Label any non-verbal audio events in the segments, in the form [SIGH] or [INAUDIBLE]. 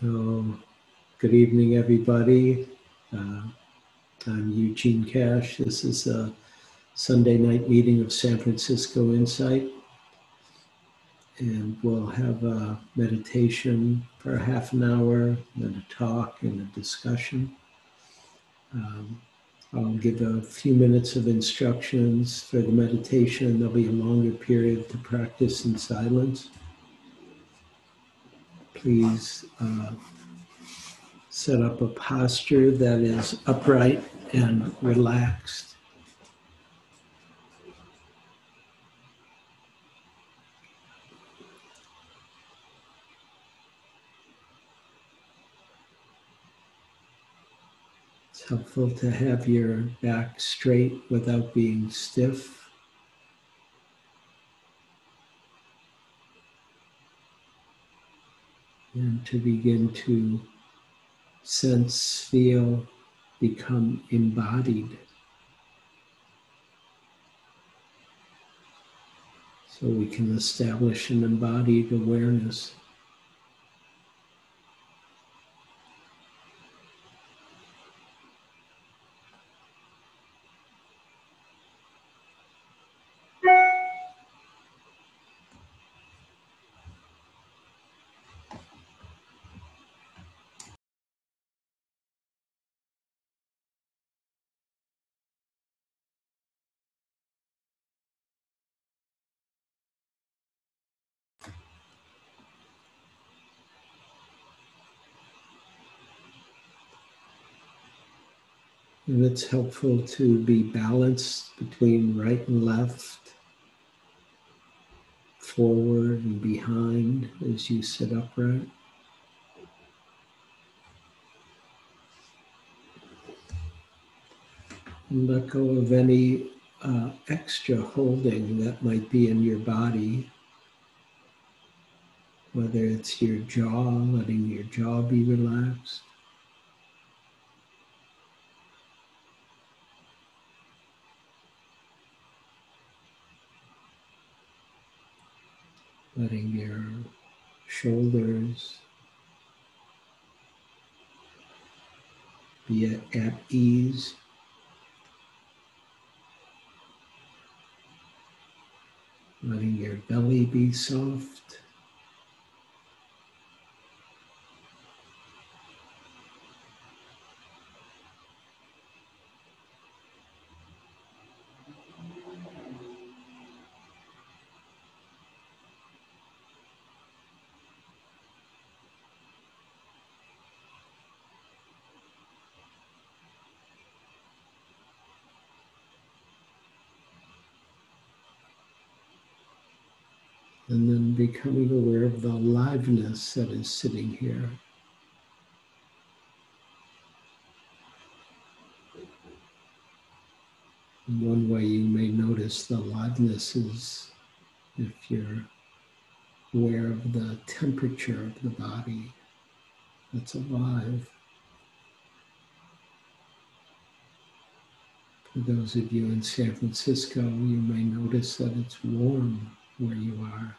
So, good evening, everybody. Uh, I'm Eugene Cash. This is a Sunday night meeting of San Francisco Insight. And we'll have a meditation for half an hour, then a talk and a discussion. Um, I'll give a few minutes of instructions for the meditation. There'll be a longer period to practice in silence please uh, set up a posture that is upright and relaxed. It's helpful to have your back straight without being stiff. And to begin to sense, feel, become embodied. So we can establish an embodied awareness. And it's helpful to be balanced between right and left, forward and behind as you sit upright. And let go of any uh, extra holding that might be in your body, whether it's your jaw, letting your jaw be relaxed. Letting your shoulders be at, at ease. Letting your belly be soft. and then becoming aware of the aliveness that is sitting here. one way you may notice the aliveness is if you're aware of the temperature of the body that's alive. For those of you in San Francisco, you may notice that it's warm where you are.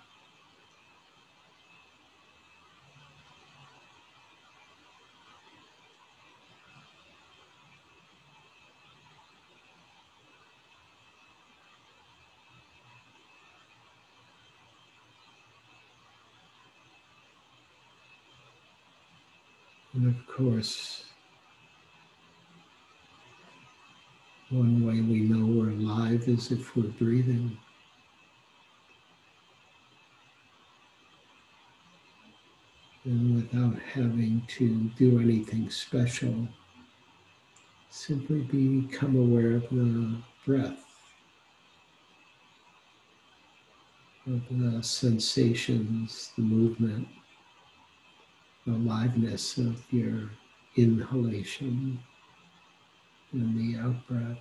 And of course, one way we know we're alive is if we're breathing. And without having to do anything special, simply become aware of the breath, of the sensations, the movement aliveness of your inhalation and the out breath.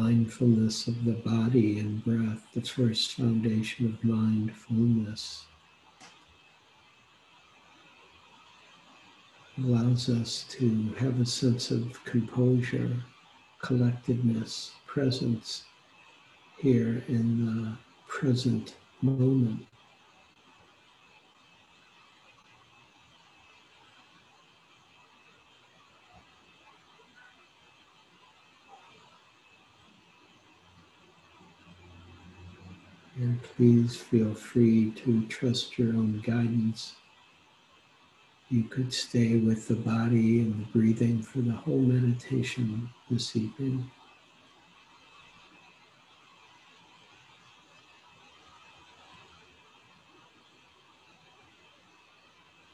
Mindfulness of the body and breath, the first foundation of mindfulness, allows us to have a sense of composure, collectedness, presence here in the present moment. And please feel free to trust your own guidance. You could stay with the body and the breathing for the whole meditation this evening.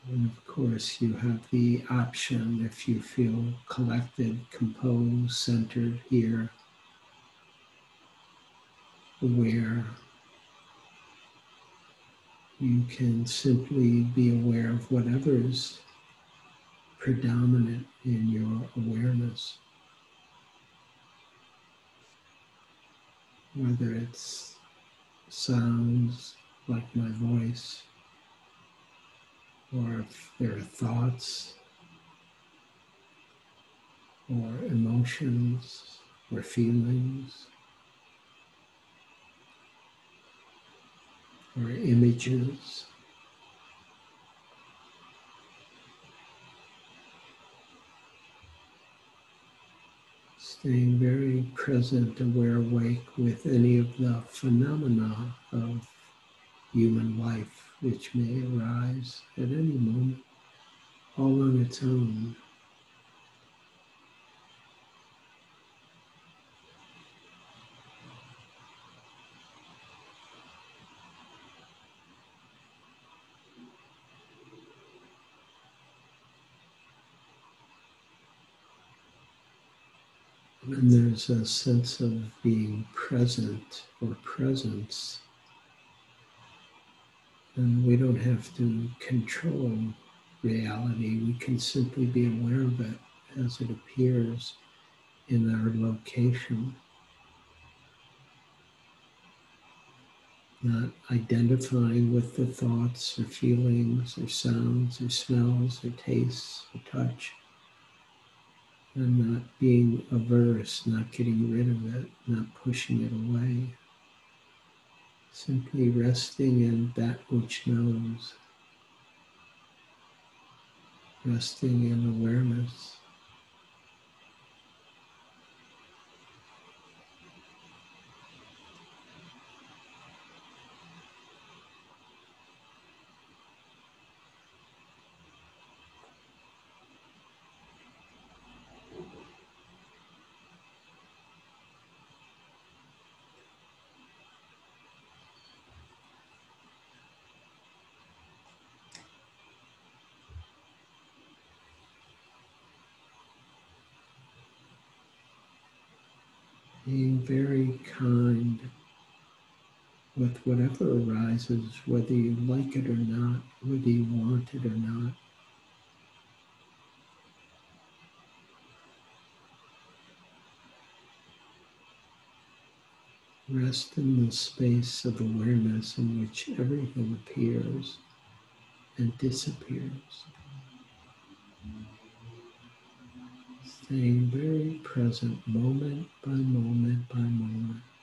And of course, you have the option if you feel collected, composed, centered here, aware you can simply be aware of whatever is predominant in your awareness. Whether it's sounds like my voice, or if there are thoughts, or emotions, or feelings. Or images. Staying very present, aware, awake with any of the phenomena of human life which may arise at any moment, all on its own. And there's a sense of being present or presence. And we don't have to control reality, we can simply be aware of it as it appears in our location. Not identifying with the thoughts or feelings or sounds or smells or tastes or touch and not being averse, not getting rid of it, not pushing it away. Simply resting in that which knows, resting in awareness. Being very kind with whatever arises, whether you like it or not, whether you want it or not. Rest in the space of awareness in which everything appears and disappears. Staying very present moment by moment by moment.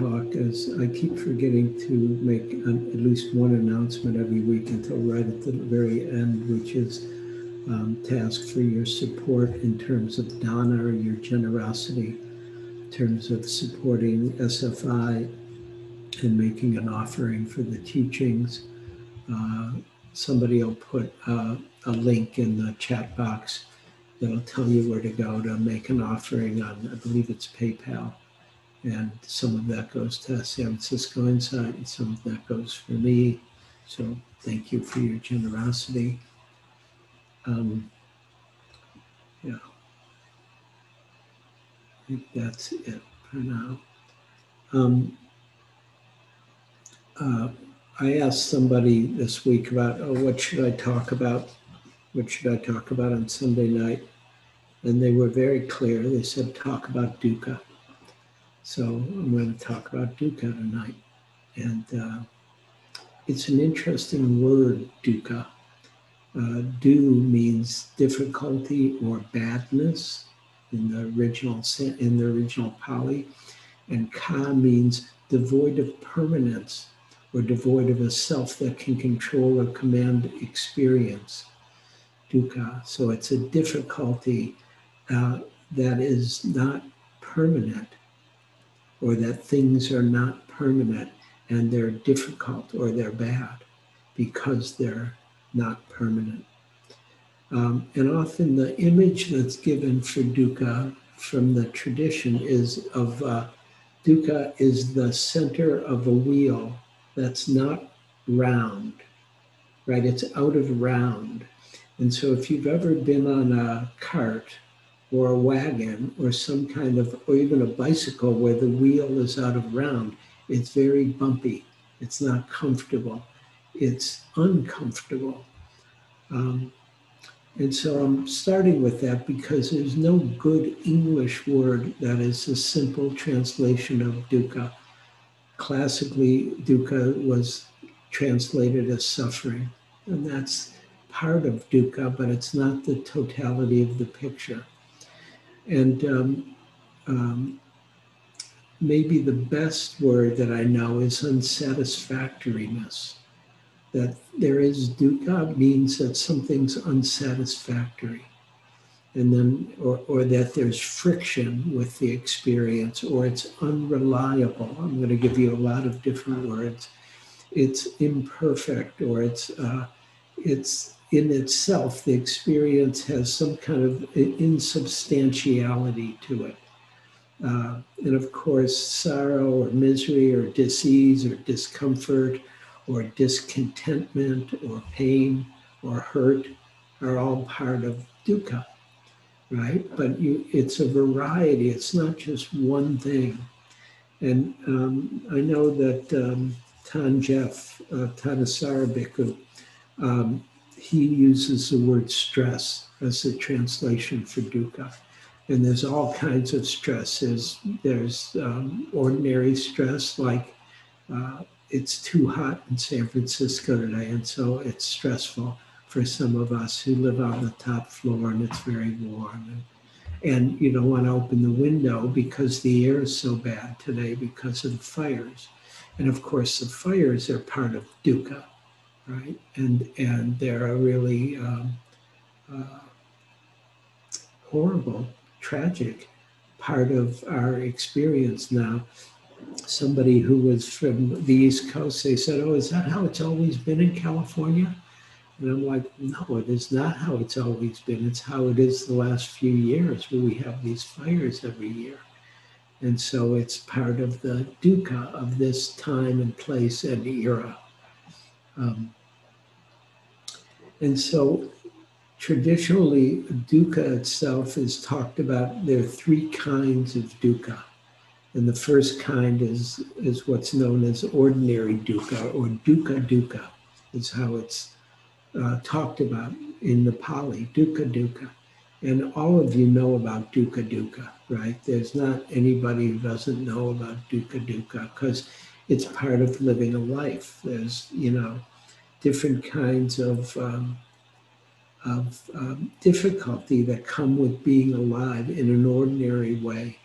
Talk, as I keep forgetting to make an, at least one announcement every week until right at the very end, which is um, to ask for your support in terms of dana or your generosity, in terms of supporting SFI and making an offering for the teachings. Uh, somebody will put uh, a link in the chat box that'll tell you where to go to make an offering on, I believe it's PayPal. And some of that goes to San Francisco Insight, and some of that goes for me. So thank you for your generosity. Um, yeah. I think that's it for now. Um, uh, I asked somebody this week about, oh, what should I talk about? What should I talk about on Sunday night? And they were very clear. They said, talk about dukkha. So I'm going to talk about dukkha tonight. And uh, it's an interesting word, dukkha. Uh, du means difficulty or badness in the original in the original Pali, and ka means devoid of permanence or devoid of a self that can control or command experience. Dukkha. So it's a difficulty uh, that is not permanent, or that things are not permanent and they're difficult or they're bad because they're not permanent. Um, and often the image that's given for dukkha from the tradition is of uh, dukkha is the center of a wheel that's not round, right? It's out of round. And so if you've ever been on a cart or a wagon or some kind of, or even a bicycle where the wheel is out of round, it's very bumpy. It's not comfortable. It's uncomfortable. Um, and so I'm starting with that because there's no good English word that is a simple translation of dukkha. Classically, dukkha was translated as suffering, and that's part of dukkha, but it's not the totality of the picture. And um, um, maybe the best word that I know is unsatisfactoriness. That there is dukkha means that something's unsatisfactory. And then, or, or that there's friction with the experience, or it's unreliable. I'm going to give you a lot of different words. It's imperfect, or it's uh, it's in itself, the experience has some kind of insubstantiality to it. Uh, and of course, sorrow or misery or disease or discomfort or discontentment or pain or hurt are all part of dukkha, right? But you, it's a variety, it's not just one thing. And um, I know that um, Than Geoff, uh, Thanissaro Bhikkhu, um, he uses the word stress as the translation for dukkha. And there's all kinds of stress. There's, there's um, ordinary stress, like uh, it's too hot in San Francisco today, and so it's stressful for some of us who live on the top floor and it's very warm. And, and you don't want to open the window because the air is so bad today because of the fires. And of course, the fires are part of dukkha right? And and they're a really um, uh, horrible, tragic part of our experience now. Somebody who was from the East Coast, they said, "Oh, is that how it's always been in California?" And I'm like, "No, it is not how it's always been. It's how it is the last few years, where we have these fires every year." And so it's part of the dukkha of this time and place and era. Um, and so traditionally, dukkha itself is talked about. There are three kinds of dukkha. And the first kind is, is what's known as ordinary dukkha or dukkha dukkha, is how it's uh, talked about in the Pali, dukkha dukkha. And all of you know about dukkha dukkha, right? There's not anybody who doesn't know about dukkha dukkha because it's part of living a life. There's, you know, different kinds of, um, of um, difficulty that come with being alive in an ordinary way.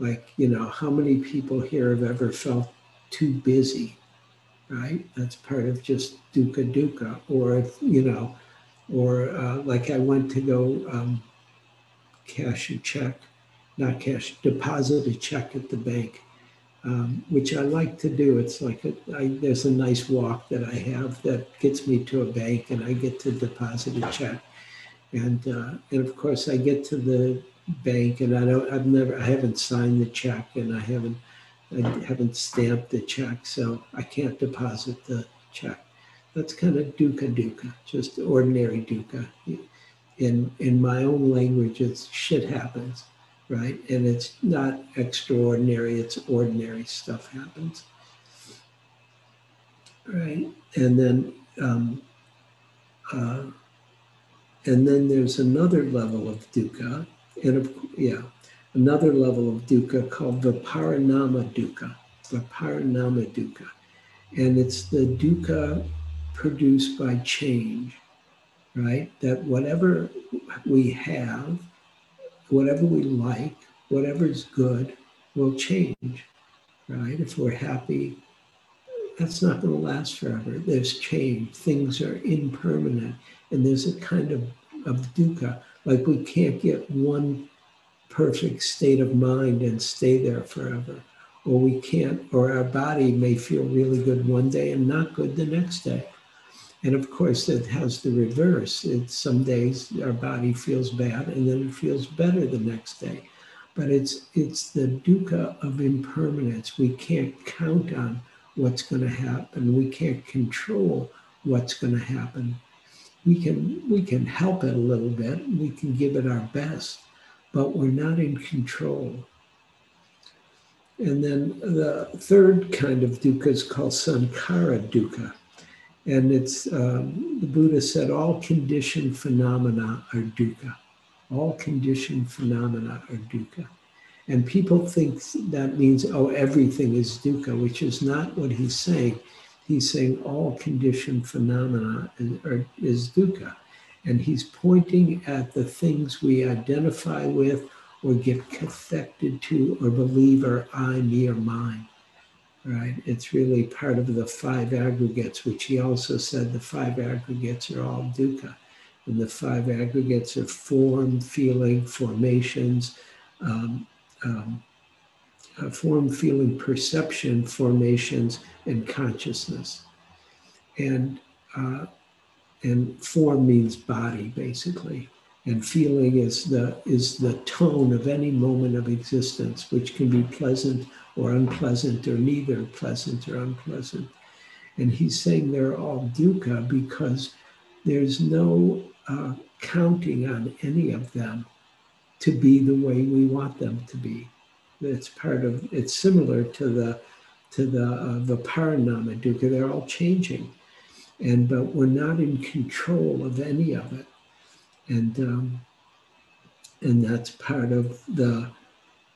Like, you know, how many people here have ever felt too busy, right? That's part of just dukkha dukkha. Or, if, you know, or uh, like I went to go um, cash a check, not cash, deposit a check at the bank, um, which I like to do. It's like a, I, there's a nice walk that I have that gets me to a bank, and I get to deposit a check. And uh, and of course, I get to the bank, and I don't. I've never. I haven't signed the check, and I haven't. I haven't stamped the check, so I can't deposit the check. That's kind of dukkha dukkha, just ordinary dukkha. In in my own language, it's shit happens, right? And it's not extraordinary; it's ordinary stuff happens, right? And then, um, uh, and then there's another level of dukkha, and of yeah, another level of dukkha called viparinama dukkha, viparinama dukkha, and it's the dukkha produced by change, right? That whatever we have, whatever we like, whatever is good, will change, right? If we're happy, that's not going to last forever. There's change. Things are impermanent. And there's a kind of, of dukkha, like we can't get one perfect state of mind and stay there forever. Or we can't, or our body may feel really good one day and not good the next day. And of course, it has the reverse. It's some days our body feels bad and then it feels better the next day. But it's it's the dukkha of impermanence. We can't count on what's going to happen. We can't control what's going to happen. We can we can help it a little bit. We can give it our best, but we're not in control. And then the third kind of dukkha is called sankhara dukkha. And it's um, the Buddha said all conditioned phenomena are dukkha. All conditioned phenomena are dukkha. And people think that means, oh, everything is dukkha, which is not what he's saying. He's saying all conditioned phenomena is, are, is dukkha. And he's pointing at the things we identify with or get affected to or believe are I, me, or mine right? It's really part of the five aggregates, which he also said the five aggregates are all dukkha. And the five aggregates are form, feeling, formations, um, um, uh, form, feeling, perception, formations, and consciousness. And uh, and form means body, basically and feeling is the is the tone of any moment of existence which can be pleasant or unpleasant or neither pleasant or unpleasant. And he's saying they're all dukkha because there's no uh, counting on any of them to be the way we want them to be. It's part of it's similar to the to the uh, viparinama dukkha. They're all changing. And but we're not in control of any of it. And um, and that's part of the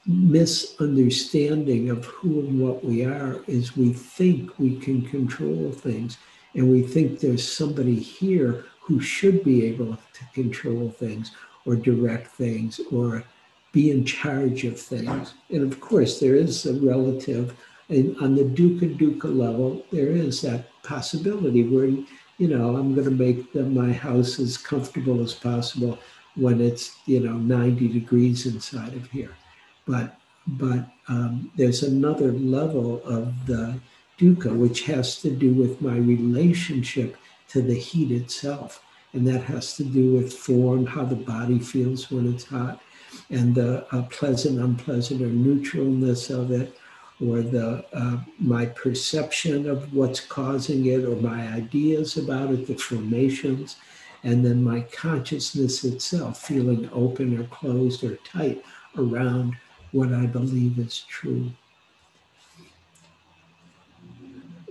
misunderstanding of who and what we are is we think we can control things and we think there's somebody here who should be able to control things or direct things or be in charge of things and of course there is a relative and on the dukkha dukkha level there is that possibility where you know, I'm going to make the, my house as comfortable as possible when it's, you know, 90 degrees inside of here. But, but um, there's another level of the dukkha, which has to do with my relationship to the heat itself. And that has to do with form, how the body feels when it's hot, and the uh, pleasant, unpleasant, or neutralness of it, or the uh, my perception of what's causing it or my ideas about it the formations and then my consciousness itself feeling open or closed or tight around what i believe is true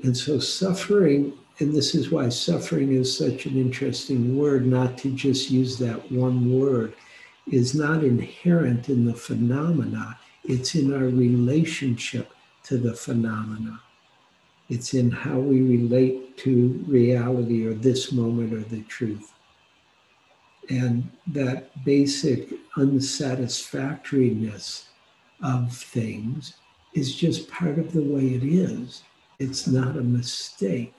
and so suffering and this is why suffering is such an interesting word not to just use that one word is not inherent in the phenomena it's in our relationship to the phenomena. It's in how we relate to reality or this moment or the truth. And that basic unsatisfactoriness of things is just part of the way it is. It's not a mistake.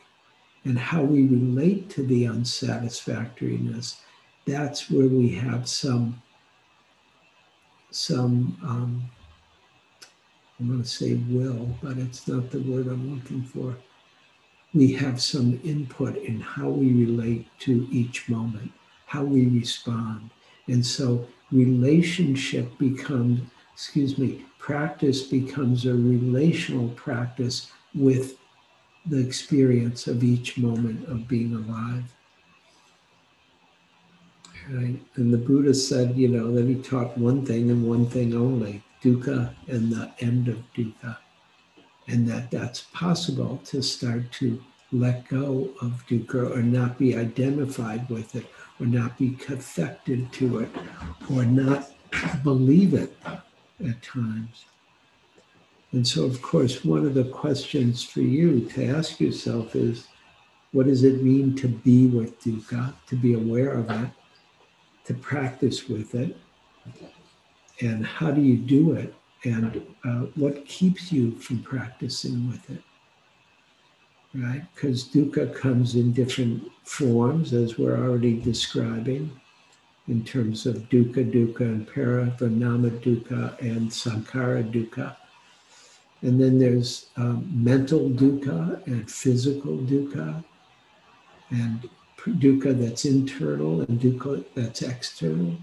And how we relate to the unsatisfactoriness, that's where we have some, some um, I'm going to say will, but it's not the word I'm looking for. We have some input in how we relate to each moment, how we respond. And so relationship becomes, excuse me, practice becomes a relational practice with the experience of each moment of being alive. Right? And the Buddha said, you know, that he taught one thing and one thing only dukkha and the end of dukkha. And that that's possible to start to let go of dukkha or not be identified with it or not be connected to it or not believe it at times. And so, of course, one of the questions for you to ask yourself is what does it mean to be with dukkha, to be aware of it, to practice with it? And how do you do it? And uh, what keeps you from practicing with it? Right? Because dukkha comes in different forms, as we're already describing in terms of dukkha, dukkha, and paravanama dukkha and sankhara dukkha. And then there's um, mental dukkha and physical dukkha, and dukkha that's internal and dukkha that's external.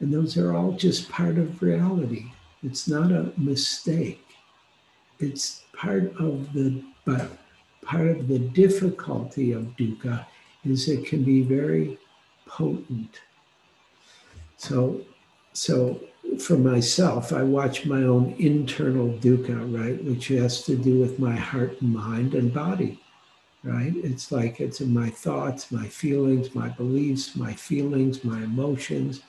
And those are all just part of reality. It's not a mistake. It's part of the, but part of the difficulty of dukkha is it can be very potent. So, so for myself, I watch my own internal dukkha, right, which has to do with my heart, mind, and body, right? It's like it's in my thoughts, my feelings, my beliefs, my feelings, my emotions.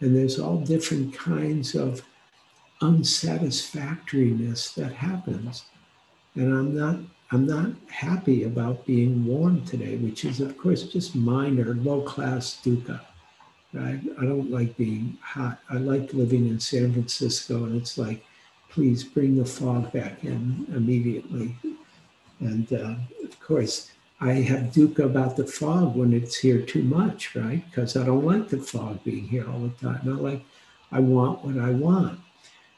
And there's all different kinds of unsatisfactoriness that happens. And I'm not I'm not happy about being warm today, which is of course just minor, low class dukkha. Right? I don't like being hot. I like living in San Francisco, and it's like, please bring the fog back in immediately. And uh, of course, I have dukkha about the fog when it's here too much, right? Because I don't like the fog being here all the time. I like, I want what I want,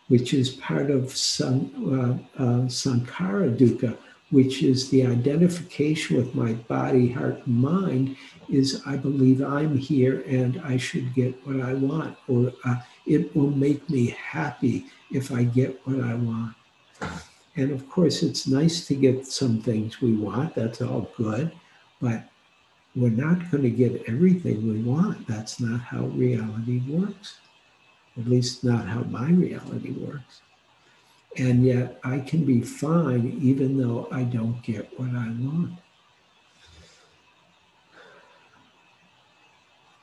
which is part of san, uh, uh, sankhara dukkha, which is the identification with my body, heart, and mind, is I believe I'm here and I should get what I want, or uh, it will make me happy if I get what I want. And of course, it's nice to get some things we want, that's all good, but we're not going to get everything we want. That's not how reality works, at least not how my reality works. And yet I can be fine even though I don't get what I want.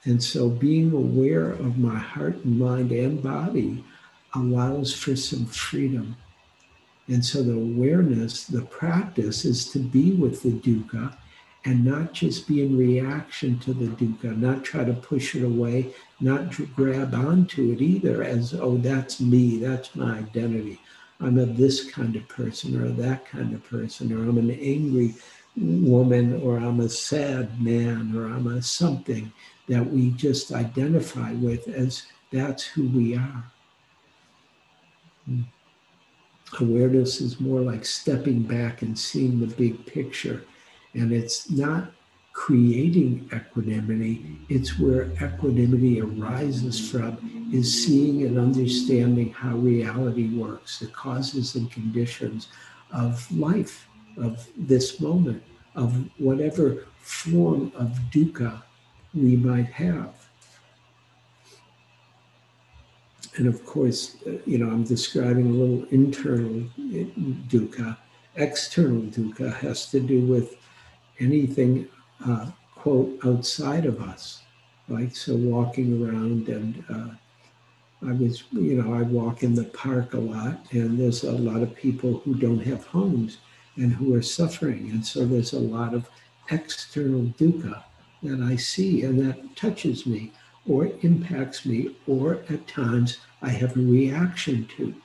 And so being aware of my heart, and mind, and body allows for some freedom. And so the awareness, the practice is to be with the dukkha and not just be in reaction to the dukkha, not try to push it away, not to grab onto it either as, oh, that's me, that's my identity. I'm a this kind of person or that kind of person, or I'm an angry woman, or I'm a sad man, or I'm a something that we just identify with as that's who we are. Hmm. Awareness is more like stepping back and seeing the big picture. And it's not creating equanimity, it's where equanimity arises from, is seeing and understanding how reality works, the causes and conditions of life, of this moment, of whatever form of dukkha we might have. And of course, uh, you know, I'm describing a little internal uh, dukkha. External dukkha has to do with anything, uh, quote, outside of us. Like, so walking around and uh, I was, you know, I walk in the park a lot and there's a lot of people who don't have homes and who are suffering. And so there's a lot of external dukkha that I see and that touches me or impacts me, or at times I have a reaction to.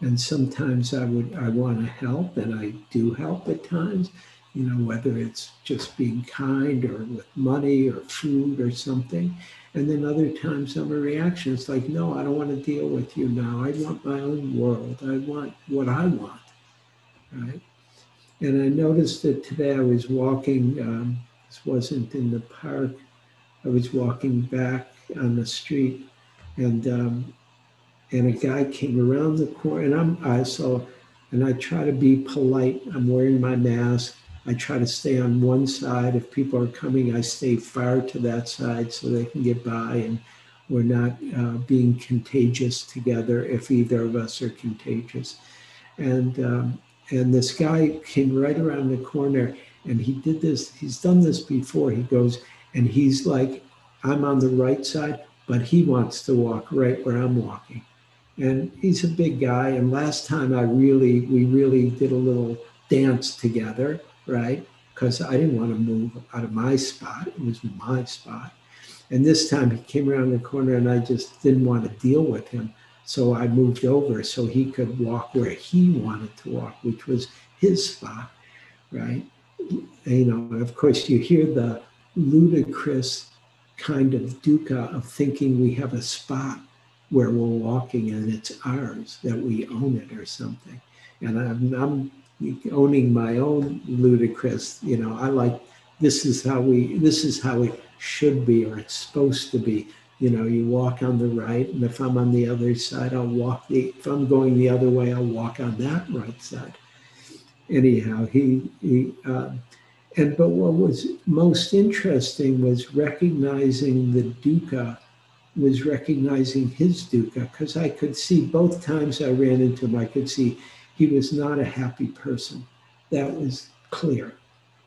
And sometimes I would I want to help, and I do help at times. You know, whether it's just being kind or with money or food or something. And then other times I'm a reaction. It's like, no, I don't want to deal with you now. I want my own world. I want what I want. Right. And I noticed that today I was walking, um, this wasn't in the park, I was walking back on the street and um, and a guy came around the corner and I'm I saw and I try to be polite. I'm wearing my mask. I try to stay on one side. If people are coming, I stay far to that side so they can get by and we're not uh, being contagious together if either of us are contagious. And um, and this guy came right around the corner and he did this. He's done this before. He goes and he's like, I'm on the right side, but he wants to walk right where I'm walking. And he's a big guy. And last time I really, we really did a little dance together right? Because I didn't want to move out of my spot. It was my spot. And this time he came around the corner and I just didn't want to deal with him. So I moved over so he could walk where he wanted to walk, which was his spot, right? You know, of course, you hear the ludicrous kind of dukkha of thinking we have a spot where we're walking and it's ours, that we own it or something. And I'm, I'm owning my own ludicrous, you know, I like this is how we this is how it should be or it's supposed to be. You know, you walk on the right, and if I'm on the other side, I'll walk the if I'm going the other way, I'll walk on that right side. Anyhow, he he uh, and but what was most interesting was recognizing the dukkha was recognizing his dukkha because I could see both times I ran into him, I could see he was not a happy person. That was clear.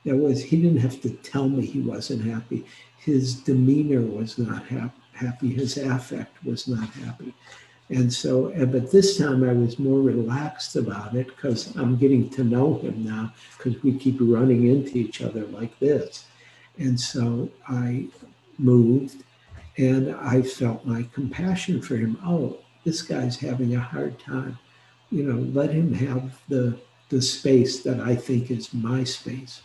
That was, he didn't have to tell me he wasn't happy. His demeanor was not happy. His affect was not happy. And so, but this time I was more relaxed about it because I'm getting to know him now because we keep running into each other like this. And so I moved and I felt my compassion for him. Oh, this guy's having a hard time you know, let him have the the space that I think is my space,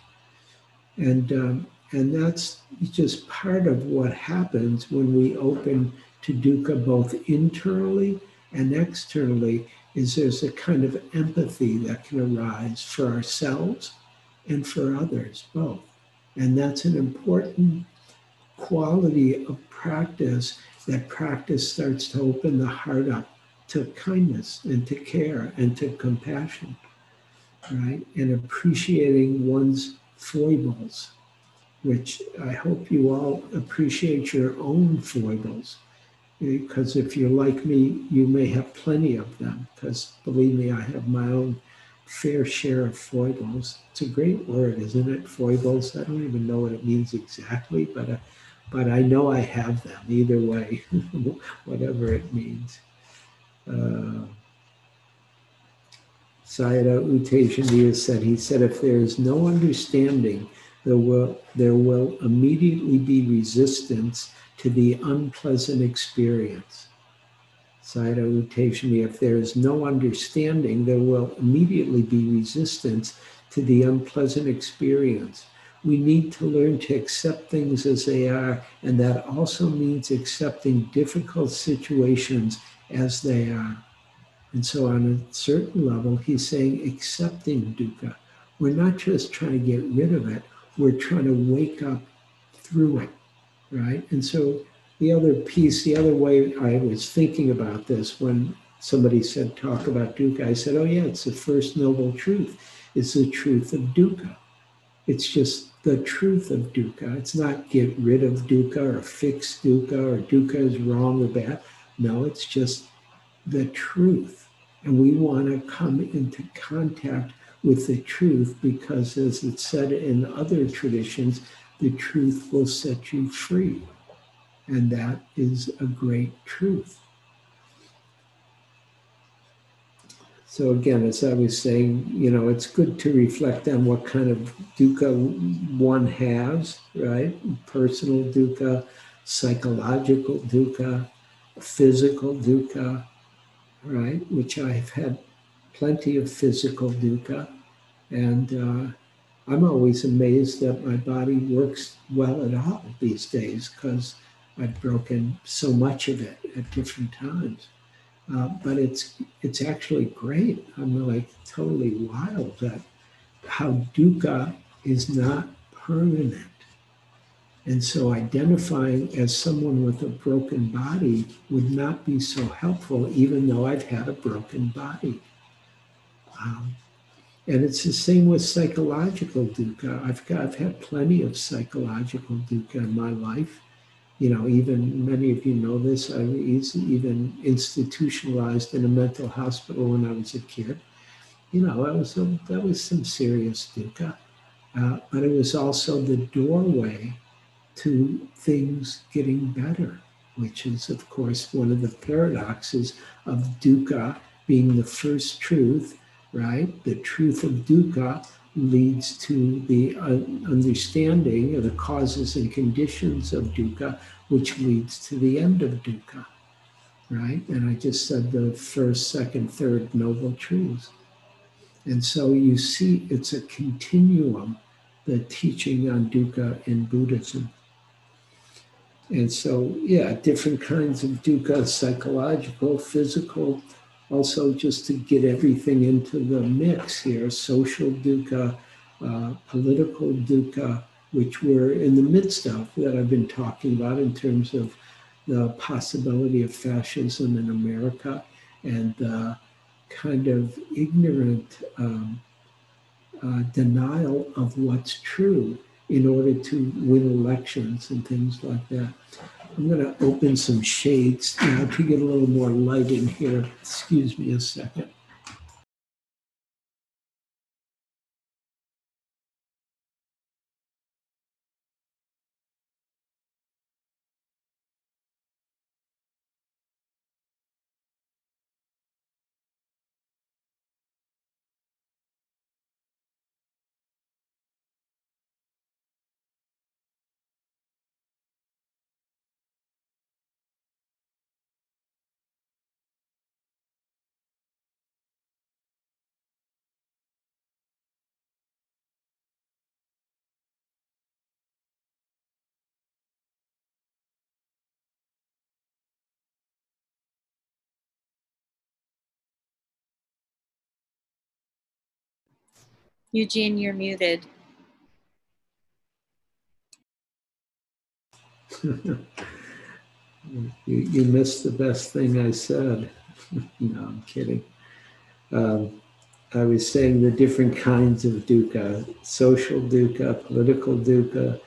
and um, and that's just part of what happens when we open to dukkha both internally and externally. Is there's a kind of empathy that can arise for ourselves and for others both, and that's an important quality of practice. That practice starts to open the heart up to kindness and to care and to compassion, right? And appreciating one's foibles, which I hope you all appreciate your own foibles. Because if you're like me, you may have plenty of them. Because believe me, I have my own fair share of foibles. It's a great word, isn't it? Foibles. I don't even know what it means exactly, but uh, but I know I have them either way, [LAUGHS] whatever it means uh, Sayadaw U Tejaniya said, he said, if there is no understanding, there will, there will immediately be resistance to the unpleasant experience. Sayadaw U Tejaniya, if there is no understanding, there will immediately be resistance to the unpleasant experience. We need to learn to accept things as they are, and that also means accepting difficult situations as they are. And so, on a certain level, he's saying accepting dukkha. We're not just trying to get rid of it, we're trying to wake up through it, right? And so, the other piece, the other way I was thinking about this when somebody said, talk about dukkha, I said, oh, yeah, it's the first noble truth. It's the truth of dukkha. It's just the truth of dukkha. It's not get rid of dukkha or fix dukkha or dukkha is wrong or bad. No, it's just the truth. And we want to come into contact with the truth because, as it's said in other traditions, the truth will set you free. And that is a great truth. So, again, as I was saying, you know, it's good to reflect on what kind of dukkha one has, right? Personal dukkha, psychological dukkha, physical dukkha, right? Which I've had plenty of physical dukkha. And uh, I'm always amazed that my body works well at all these days because I've broken so much of it at different times. Uh, but it's it's actually great. I'm like totally wild at how dukkha is not permanent. And so identifying as someone with a broken body would not be so helpful, even though I've had a broken body. Um, and it's the same with psychological dukkha. I've, got, I've had plenty of psychological dukkha in my life. You know, even many of you know this, I was even institutionalized in a mental hospital when I was a kid. You know, that was, a, that was some serious dukkha. Uh, but it was also the doorway to things getting better, which is, of course, one of the paradoxes of dukkha being the first truth, right? The truth of dukkha leads to the uh, understanding of the causes and conditions of dukkha, which leads to the end of dukkha, right? And I just said the first, second, third noble truths. And so you see, it's a continuum, the teaching on dukkha in Buddhism. And so, yeah, different kinds of dukkha, psychological, physical, also just to get everything into the mix here social dukkha, uh, political dukkha, which we're in the midst of, that I've been talking about in terms of the possibility of fascism in America and the kind of ignorant um, uh, denial of what's true in order to win elections and things like that. I'm going to open some shades now to get a little more light in here. Excuse me a second. Eugene, you're muted. [LAUGHS] you, you missed the best thing I said. [LAUGHS] no, I'm kidding. Um, I was saying the different kinds of dukkha social dukkha, political dukkha,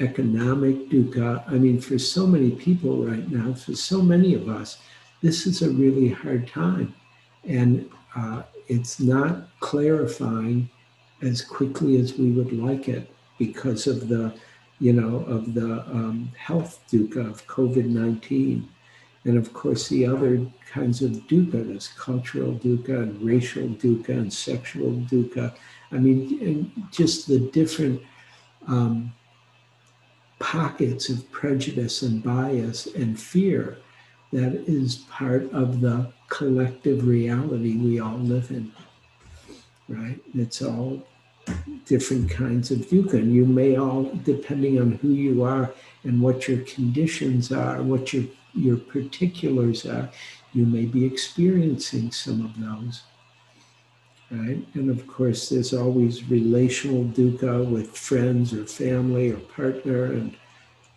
economic dukkha. I mean, for so many people right now, for so many of us, this is a really hard time. And uh, it's not clarifying as quickly as we would like it because of the, you know, of the um, health dukkha of COVID 19. And of course, the other kinds of dukkha, there's cultural dukkha and racial dukkha and sexual dukkha. I mean, just the different um, pockets of prejudice and bias and fear that is part of the collective reality we all live in. Right? It's all different kinds of dukkha. And you may all, depending on who you are and what your conditions are, what your, your particulars are, you may be experiencing some of those. Right? And of course, there's always relational dukkha with friends or family or partner. And,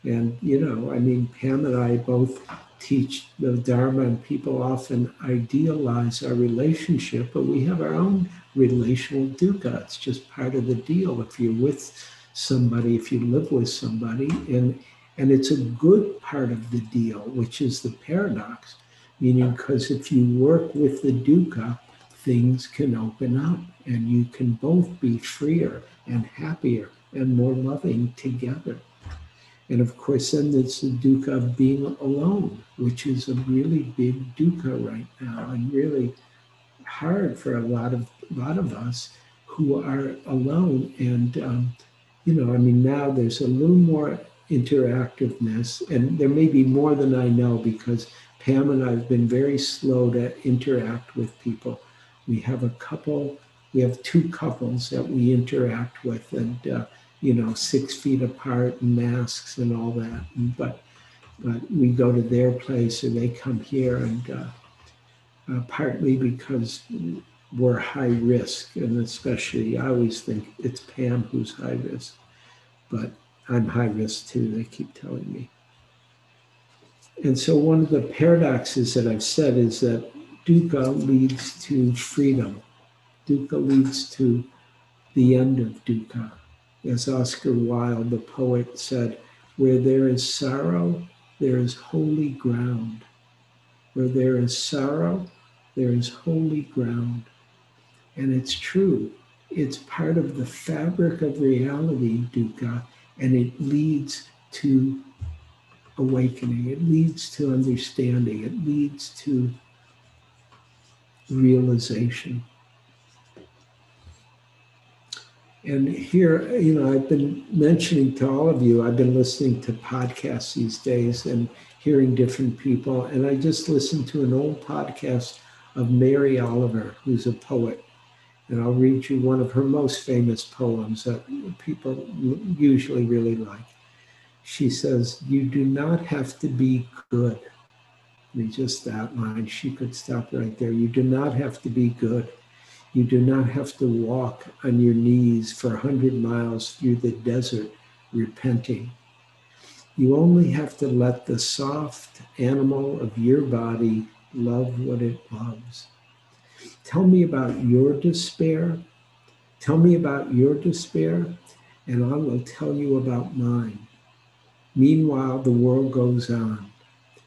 and you know, I mean, Pam and I both teach the Dharma, and people often idealize our relationship, but we have our own relational dukkha. It's just part of the deal. If you're with somebody, if you live with somebody, and and it's a good part of the deal, which is the paradox, meaning because if you work with the dukkha, things can open up and you can both be freer and happier and more loving together. And of course, then there's the dukkha of being alone, which is a really big dukkha right now and really hard for a lot of lot of us who are alone. And um, you know, I mean, now there's a little more interactiveness, and there may be more than I know because Pam and I have been very slow to interact with people. We have a couple, we have two couples that we interact with, and uh, you know, six feet apart and masks and all that. But but we go to their place or they come here, and uh, uh, partly because we're high risk, and especially I always think it's Pam who's high risk, but I'm high risk too. They keep telling me. And so one of the paradoxes that I've said is that dukkha leads to freedom. Dukkha leads to the end of dukkha. As Oscar Wilde, the poet, said, where there is sorrow, there is holy ground. Where there is sorrow, there is holy ground. And it's true. It's part of the fabric of reality, dukkha, and it leads to awakening. It leads to understanding. It leads to realization. And here, you know, I've been mentioning to all of you, I've been listening to podcasts these days and hearing different people. And I just listened to an old podcast of Mary Oliver, who's a poet. And I'll read you one of her most famous poems that people usually really like. She says, You do not have to be good. I mean, just that line, she could stop right there. You do not have to be good. You do not have to walk on your knees for 100 miles through the desert repenting. You only have to let the soft animal of your body love what it loves. Tell me about your despair. Tell me about your despair, and I will tell you about mine. Meanwhile, the world goes on.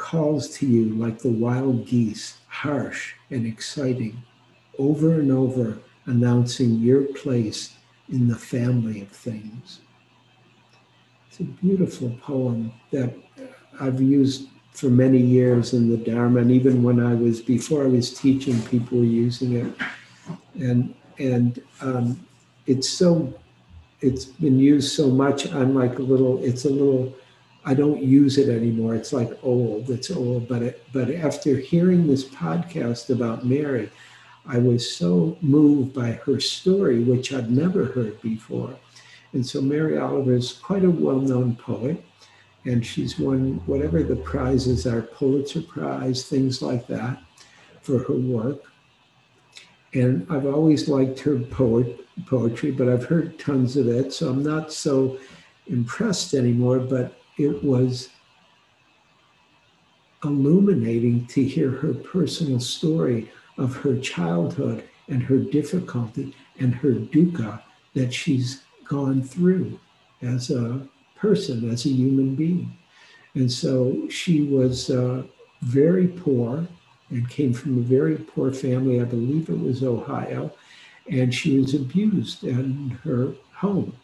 calls to you like the wild geese, harsh and exciting, over and over announcing your place in the family of things. It's a beautiful poem that I've used for many years in the Dharma, and even when I was before I was teaching, people were using it, and and um, it's so it's been used so much. I'm like a little. It's a little I don't use it anymore. It's like old. It's old. But it, but after hearing this podcast about Mary, I was so moved by her story, which I'd never heard before. And so Mary Oliver is quite a well-known poet, and she's won whatever the prizes are, Pulitzer Prize, things like that, for her work. And I've always liked her poet, poetry, but I've heard tons of it, so I'm not so impressed anymore. But it was illuminating to hear her personal story of her childhood and her difficulty and her dukkha that she's gone through as a person, as a human being. And so she was uh, very poor and came from a very poor family. I believe it was Ohio. And she was abused in her home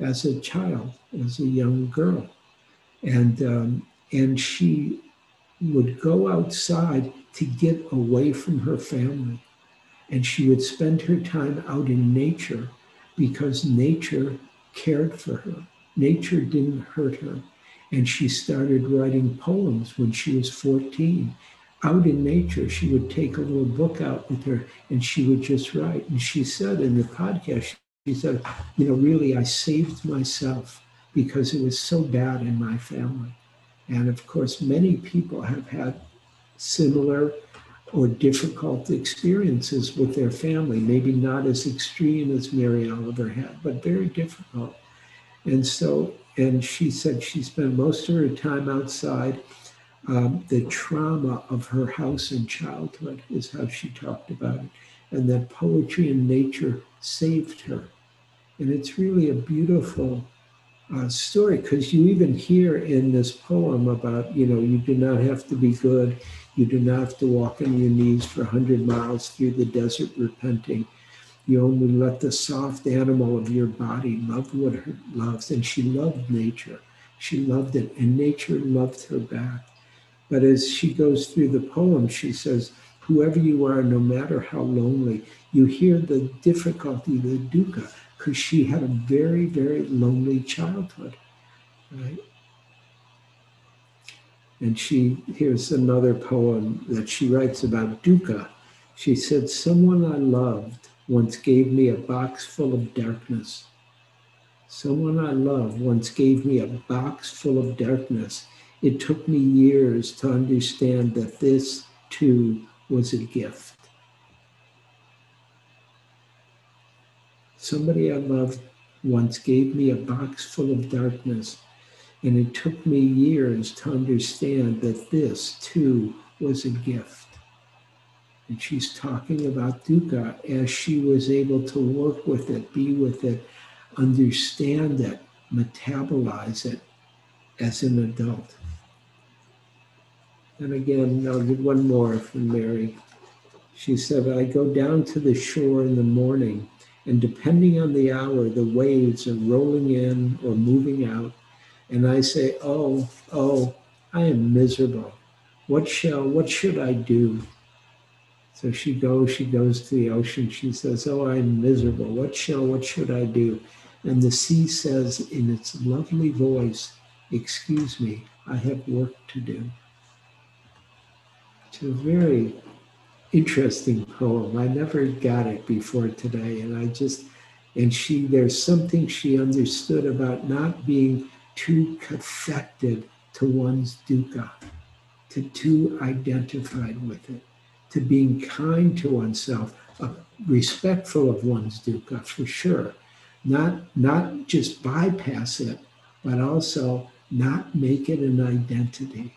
as a child, as a young girl and um, and she would go outside to get away from her family. And she would spend her time out in nature because nature cared for her. Nature didn't hurt her. And she started writing poems when she was 14 out in nature she would take a little book out with her and she would just write. And she said in the podcast she said you know really i saved myself because it was so bad in my family. And of course, many people have had similar or difficult experiences with their family, maybe not as extreme as Mary Oliver had, but very difficult. And so, and she said she spent most of her time outside. Um, the trauma of her house in childhood is how she talked about it, and that poetry and nature saved her. And it's really a beautiful uh, story because you even hear in this poem about, you know, you do not have to be good, you do not have to walk on your knees for 100 miles through the desert repenting. You only let the soft animal of your body love what it loves. And she loved nature. She loved it, and nature loved her back. But as she goes through the poem, she says, Whoever you are, no matter how lonely, you hear the difficulty, the dukkha, because she had a very, very lonely childhood, right? And she, here's another poem that she writes about dukkha. She said, Someone I loved once gave me a box full of darkness. Someone I loved once gave me a box full of darkness. It took me years to understand that this too was a gift. Somebody I loved once gave me a box full of darkness, and it took me years to understand that this too was a gift. And she's talking about dukkha as she was able to work with it, be with it, understand it, metabolize it as an adult. And again, I'll give one more from Mary. She said, I go down to the shore in the morning, and depending on the hour, the waves are rolling in or moving out. And I say, Oh, oh, I am miserable. What shall, what should I do? So she goes, she goes to the ocean. She says, Oh, I'm miserable. What shall, what should I do? And the sea says in its lovely voice, Excuse me, I have work to do. It's a very interesting poem. I never got it before today. And I just, and she, there's something she understood about not being too affected to one's dukkha, to too identified with it, to being kind to oneself, uh, respectful of one's dukkha for sure. Not, not just bypass it, but also not make it an identity.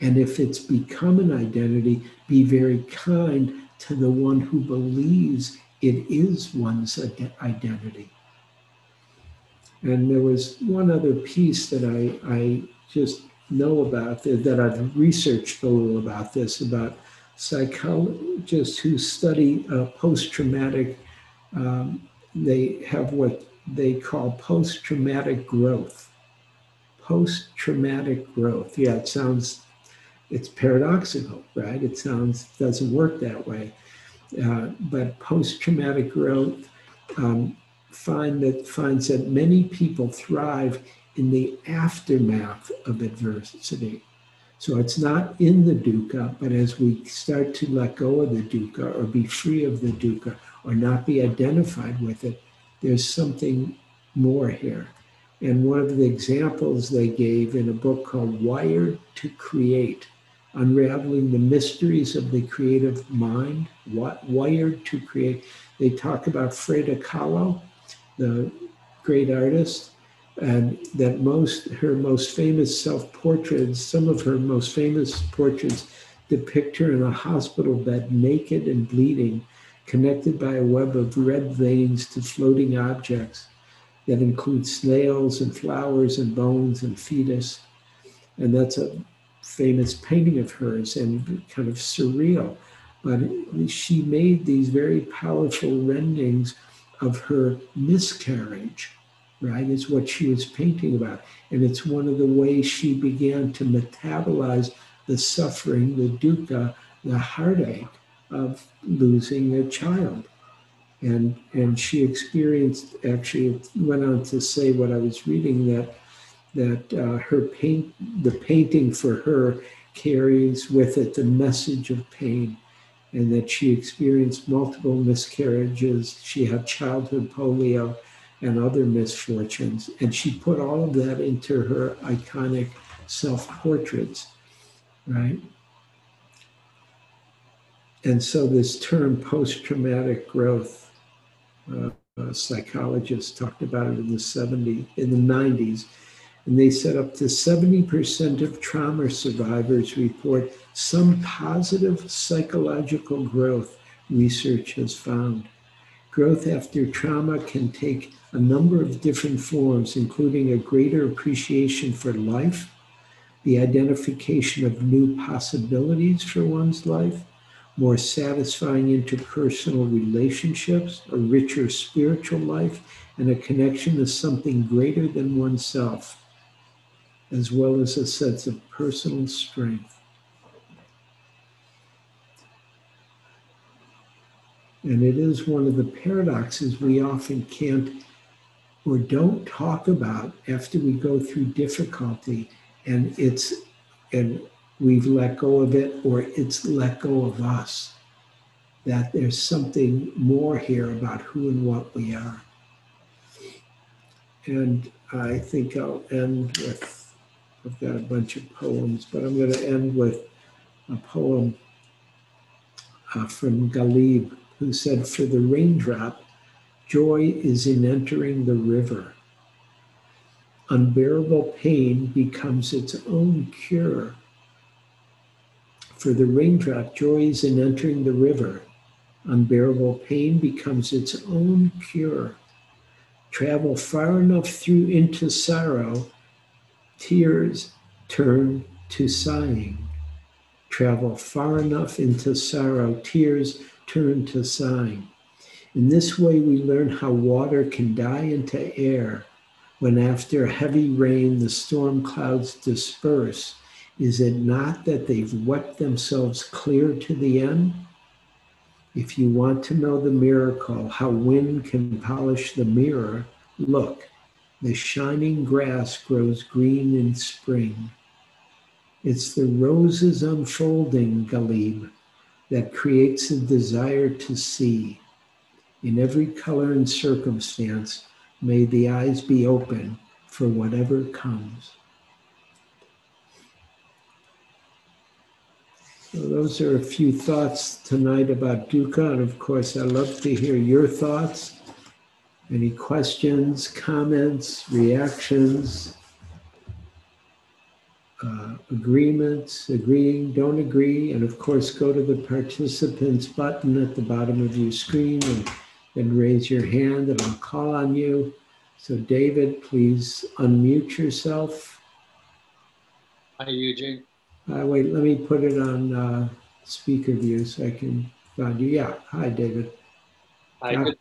And if it's become an identity, be very kind to the one who believes it is one's identity. And there was one other piece that I, I just know about that, that I've researched a little about this about psychologists who study uh, post traumatic, um, they have what they call post traumatic growth. Post traumatic growth. Yeah, it sounds it's paradoxical, right? It sounds doesn't work that way. Uh, but post-traumatic growth um, find that finds that many people thrive in the aftermath of adversity. So it's not in the dukkha, but as we start to let go of the dukkha or be free of the dukkha or not be identified with it, there's something more here. And one of the examples they gave in a book called Wired to Create unraveling the mysteries of the creative mind, wired to create. They talk about Frida Kahlo, the great artist, and that most her most famous self-portraits, some of her most famous portraits depict her in a hospital bed, naked and bleeding, connected by a web of red veins to floating objects that include snails and flowers and bones and fetus. And that's a famous painting of hers and kind of surreal. But she made these very powerful rendings of her miscarriage, right? It's what she was painting about. And it's one of the ways she began to metabolize the suffering, the dukkha, the heartache of losing a child. And, and she experienced, actually, went on to say what I was reading that that uh, her paint, the painting for her carries with it the message of pain and that she experienced multiple miscarriages. She had childhood polio and other misfortunes. And she put all of that into her iconic self portraits, right? And so, this term post traumatic growth, uh, psychologists talked about it in the 70s, in the 90s and they said up to 70% of trauma survivors report some positive psychological growth, research has found. Growth after trauma can take a number of different forms, including a greater appreciation for life, the identification of new possibilities for one's life, more satisfying interpersonal relationships, a richer spiritual life, and a connection to something greater than oneself, as well as a sense of personal strength. And it is one of the paradoxes we often can't or don't talk about after we go through difficulty and it's and we've let go of it or it's let go of us that there's something more here about who and what we are and i think i'll end with i've got a bunch of poems but i'm going to end with a poem uh, from Ghalib who said for the raindrop Joy is in entering the river. Unbearable pain becomes its own cure. For the raindrop, joy is in entering the river. Unbearable pain becomes its own cure. Travel far enough through into sorrow, tears turn to sighing. Travel far enough into sorrow, tears turn to sighing. In this way, we learn how water can die into air when, after heavy rain, the storm clouds disperse. Is it not that they've wept themselves clear to the end? If you want to know the miracle, how wind can polish the mirror, look, the shining grass grows green in spring. It's the roses unfolding, Ghalib, that creates a desire to see. In every color and circumstance, may the eyes be open for whatever comes. So those are a few thoughts tonight about dukkha, and of course, I love to hear your thoughts. Any questions, comments, reactions, uh, agreements, agreeing, don't agree, and of course, go to the participants button at the bottom of your screen and then raise your hand and I'll call on you. So, David, please unmute yourself. Hi, Eugene. Uh, wait, let me put it on uh, speaker view so I can find you. Yeah. Hi, David. Hi, good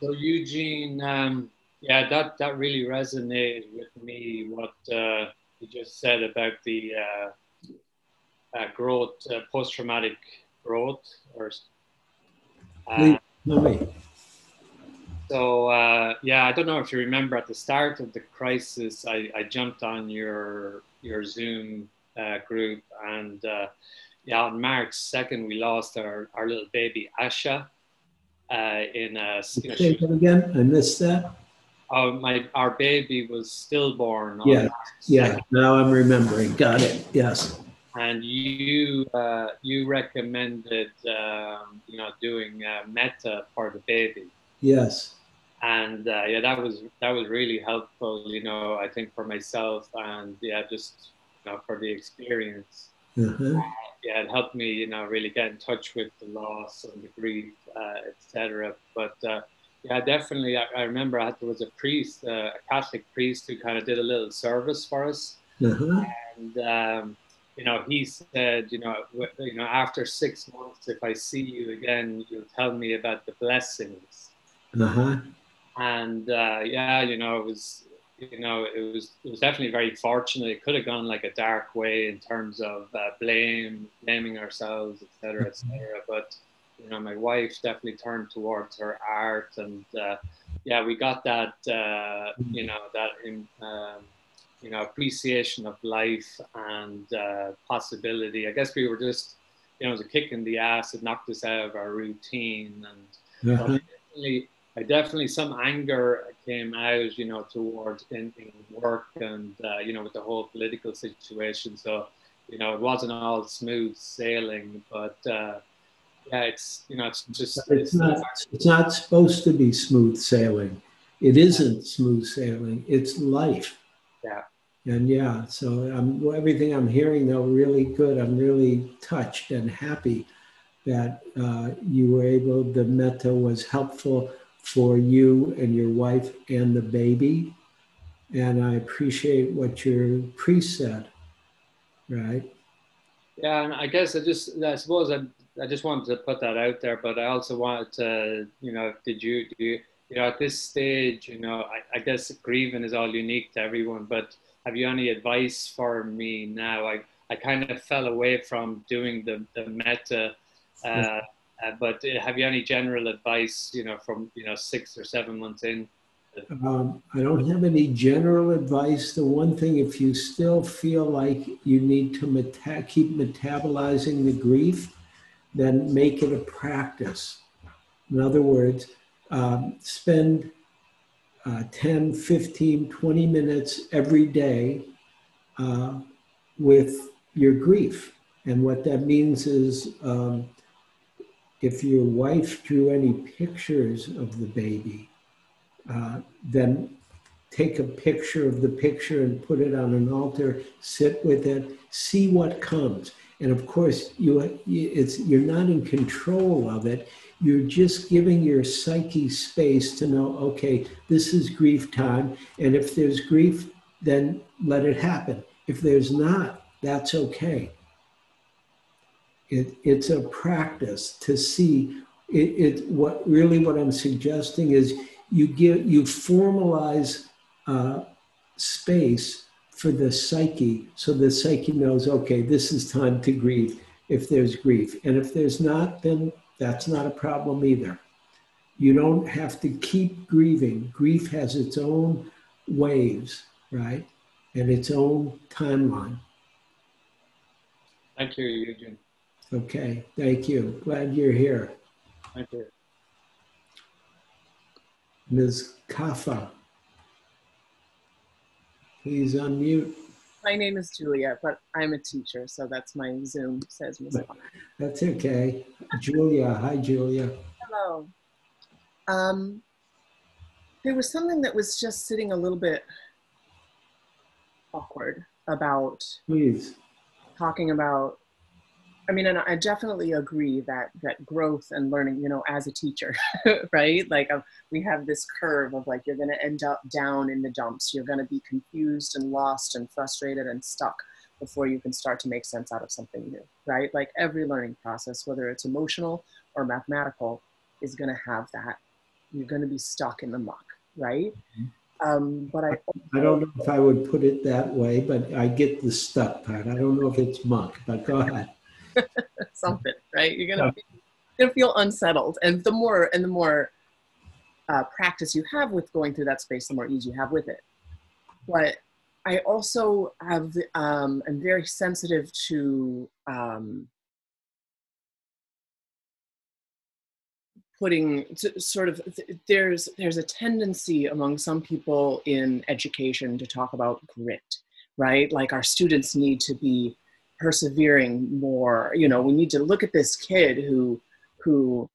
So, Eugene, um, yeah, that, that really resonated with me, what uh, you just said about the uh, uh, growth, uh, post traumatic growth or uh, so uh, yeah, I don't know if you remember at the start of the crisis, I, I jumped on your your Zoom uh, group, and uh, yeah, on March second, we lost our, our little baby Asha uh, in a. You know, Say that again. I missed that. Oh, my! Our baby was stillborn. Yeah, yeah. Now I'm remembering. Got it. Yes and you uh, you recommended um, you know doing uh, metta for the baby. Yes. And uh, yeah, that was that was really helpful. You know, I think for myself and yeah, just you know for the experience. Mm-hmm. yeah, it helped me, you know, really get in touch with the loss and the grief, uh, etc. But uh, yeah, definitely, I, I remember I, there was a priest, uh, a Catholic priest, who kind of did a little service for us, mm-hmm. and um, you know, he said, you know, you know, after six months, if I see you again, you'll tell me about the blessings. Uh-huh. And uh, yeah, you know, it was, you know, it was it was definitely very fortunate. It could have gone like a dark way in terms of uh, blame, blaming ourselves, etc., etc. But you know, my wife definitely turned towards her art, and uh, yeah, we got that, uh, you know, that in. Um, you know, appreciation of life and uh, possibility. I guess we were just, you know, it was a kick in the ass. It knocked us out of our routine, and uh-huh. definitely, I definitely some anger came out, you know, towards in, in work and uh, you know with the whole political situation. So, you know, it wasn't all smooth sailing, but. Uh, yeah, it's you know, it's just it's, it's not it's not supposed to be smooth sailing. It isn't smooth sailing. It's life yeah. And yeah, so I'm, everything I'm hearing though really good. I'm really touched and happy that uh, you were able. The metta was helpful for you and your wife and the baby, and I appreciate what your priest said. Right. Yeah, and I guess I just, I suppose I, I just wanted to put that out there, but I also wanted to, you know, did you, do you, you know, at this stage, you know, I, I guess grieving is all unique to everyone, but have you any advice for me now? I, I kind of fell away from doing the, the metta uh, uh, but have you any general advice, you know, from, you know, six or seven months in? Um, I don't have any general advice. The one thing, if you still feel like you need to meta- keep metabolizing the grief, then make it a practice. In other words, um, spend uh, 10, 15, 20 minutes every day uh, with your grief. And what that means is um, if your wife drew any pictures of the baby, uh, then take a picture of the picture and put it on an altar, sit with it, see what comes. And of course, you, it's, you're not in control of it. You're just giving your psyche space to know, okay, this is grief time. And if there's grief, then let it happen. If there's not, that's okay. It, it's a practice to see it, it, what really what I'm suggesting is you give you formalize uh, space for the psyche so the psyche knows okay this is time to grieve if there's grief. And if there's not then that's not a problem either. You don't have to keep grieving. Grief has its own waves right? And its own timeline. Thank you eugene okay thank you glad you're here thank you Ms. Kafa. Please unmute. My name is Julia, but I'm a teacher, so that's my Zoom, says Ms. That's okay. Julia, hi Julia. Hello. Um, there was something that was just sitting a little bit awkward about Please. talking about I mean, and I definitely agree that that growth and learning, you know, as a teacher, [LAUGHS] right? Like um, we have this curve of like you're going to end up down in the dumps. You're going to be confused and lost and frustrated and stuck before you can start to make sense out of something new, right? Like every learning process, whether it's emotional or mathematical, is going to have that. You're going to be stuck in the muck, right? Mm-hmm. Um, but I, I don't know if I would put it that way, but I get the stuck part. I don't know if it's muck, but go ahead. [LAUGHS] something, right? You're gonna, yeah. you're gonna feel unsettled, and the more and the more uh, practice you have with going through that space, the more ease you have with it. But I also have um, am very sensitive to um, putting sort of there's there's a tendency among some people in education to talk about grit right like our students need to be persevering more. You know we need to look at this kid who who